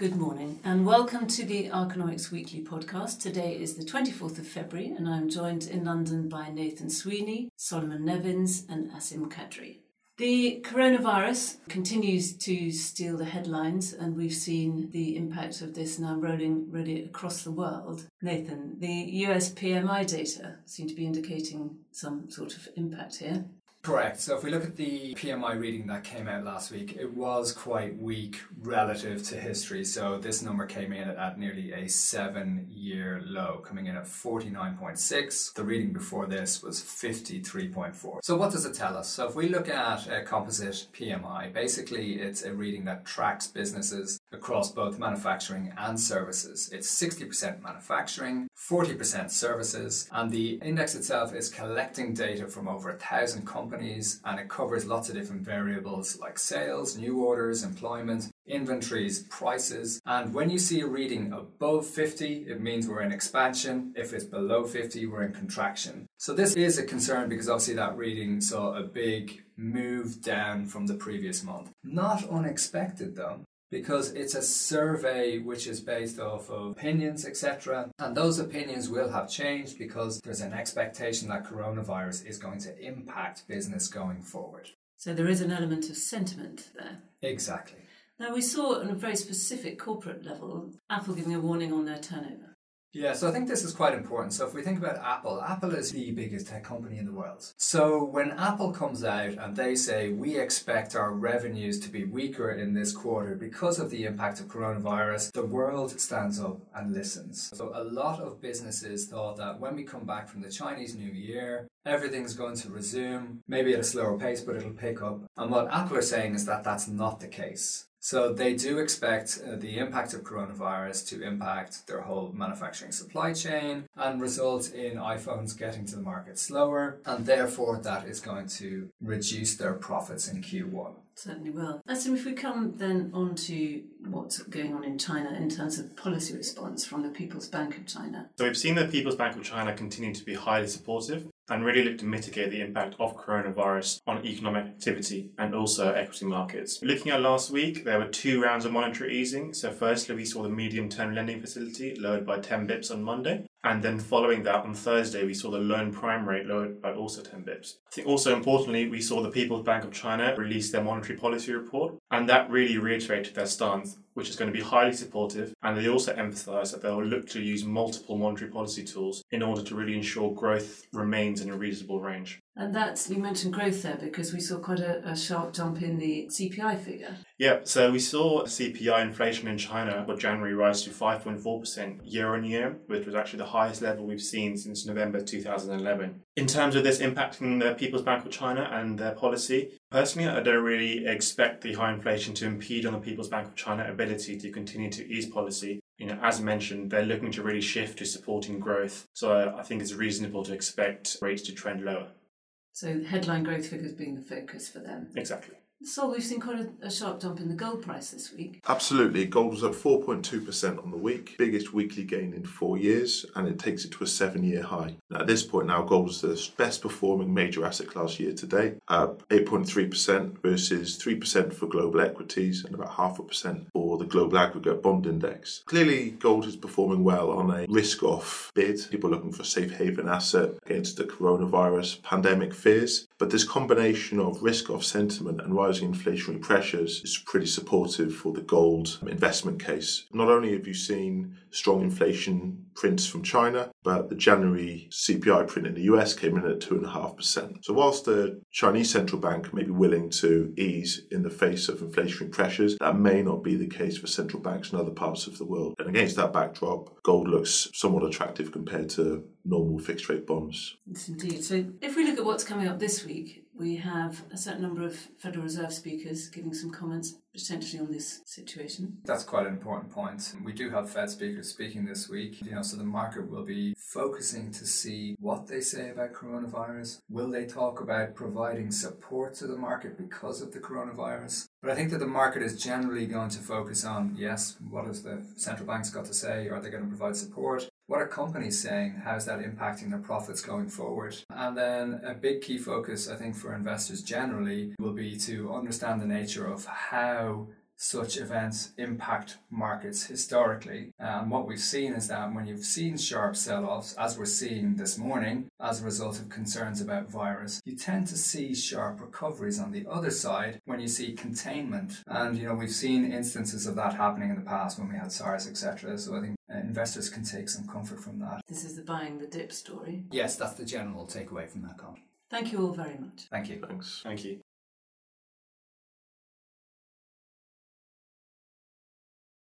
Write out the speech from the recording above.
Good morning and welcome to the Archinomics Weekly podcast. Today is the 24th of February and I'm joined in London by Nathan Sweeney, Solomon Nevins, and Asim Qadri. The coronavirus continues to steal the headlines, and we've seen the impact of this now rolling really across the world. Nathan, the US PMI data seem to be indicating some sort of impact here. Correct. So if we look at the PMI reading that came out last week, it was quite weak relative to history. So this number came in at nearly a seven year low, coming in at 49.6. The reading before this was 53.4. So what does it tell us? So if we look at a composite PMI, basically it's a reading that tracks businesses across both manufacturing and services. It's 60% manufacturing, 40% services, and the index itself is collecting data from over a thousand companies and it covers lots of different variables like sales, new orders, employment, inventories, prices. And when you see a reading above 50, it means we're in expansion. If it's below 50, we're in contraction. So this is a concern because obviously that reading saw a big move down from the previous month. Not unexpected though because it's a survey which is based off of opinions, etc. And those opinions will have changed because there's an expectation that coronavirus is going to impact business going forward. So there is an element of sentiment there. Exactly. Now, we saw on a very specific corporate level Apple giving a warning on their turnover. Yeah, so I think this is quite important. So if we think about Apple, Apple is the biggest tech company in the world. So when Apple comes out and they say we expect our revenues to be weaker in this quarter because of the impact of coronavirus, the world stands up and listens. So a lot of businesses thought that when we come back from the Chinese New Year, everything's going to resume, maybe at a slower pace, but it'll pick up. And what Apple are saying is that that's not the case. So they do expect uh, the impact of coronavirus to impact their whole manufacturing supply chain and result in iPhones getting to the market slower, and therefore that is going to reduce their profits in Q1. Certainly will. So if we come then on to what's going on in China in terms of policy response from the People's Bank of China. So we've seen the People's Bank of China continue to be highly supportive and really look to mitigate the impact of coronavirus on economic activity and also equity markets. Looking at last week, there were two rounds of monetary easing. So, firstly, we saw the medium term lending facility lowered by 10 bips on Monday. And then following that on Thursday, we saw the loan prime rate lowered by also 10 bips. I think also importantly, we saw the People's Bank of China release their monetary policy report, and that really reiterated their stance, which is going to be highly supportive. And they also emphasise that they'll look to use multiple monetary policy tools in order to really ensure growth remains in a reasonable range. And that's, you mentioned growth there because we saw quite a, a, sharp jump in the CPI figure. Yeah, so we saw CPI inflation in China for January rise to 5.4% year on year, which was actually the highest level we've seen since November 2011. In terms of this impacting the People's Bank of China and their policy, personally, I don't really expect the high inflation to impede on the People's Bank of China ability to continue to ease policy you know, as mentioned, they're looking to really shift to supporting growth. So I think it's reasonable to expect rates to trend lower. So headline growth figures being the focus for them. Exactly. So we've seen quite a, sharp jump in the gold price this week. Absolutely. Gold was up 4.2% on the week, biggest weekly gain in four years, and it takes it to a seven year high. Now, at this point now, gold is the best performing major asset class year to date, up 8.3% versus 3% for global equities and about half a percent for the global aggregate bond index. Clearly, gold is performing well on a risk off bid. People looking for safe haven asset against the coronavirus pandemic fears. But this combination of risk off sentiment and rising inflationary pressures is pretty supportive for the gold investment case. Not only have you seen strong inflation prints from China, but the January CPI print in the US came in at 2.5%. So, whilst the Chinese central bank may be willing to ease in the face of inflationary pressures, that may not be the case for central banks in other parts of the world. And against that backdrop, gold looks somewhat attractive compared to normal fixed rate bonds. Yes, indeed. So, if we look at what's coming up this week, we have a certain number of Federal Reserve speakers giving some comments potentially on this situation. That's quite an important point. We do have Fed speakers speaking this week, you know, so the market will be focusing to see what they say about coronavirus. Will they talk about providing support to the market because of the coronavirus? But I think that the market is generally going to focus on yes, what has the central banks got to say? Are they going to provide support? What are companies saying? How is that impacting their profits going forward? And then a big key focus, I think, for investors generally will be to understand the nature of how such events impact markets historically. And what we've seen is that when you've seen sharp sell offs, as we're seeing this morning, as a result of concerns about virus, you tend to see sharp recoveries on the other side when you see containment. And, you know, we've seen instances of that happening in the past when we had SARS, etc. So I think uh, investors can take some comfort from that. This is the buying the dip story. Yes, that's the general takeaway from that comment. Thank you all very much. Thank you. Thanks. Thank you.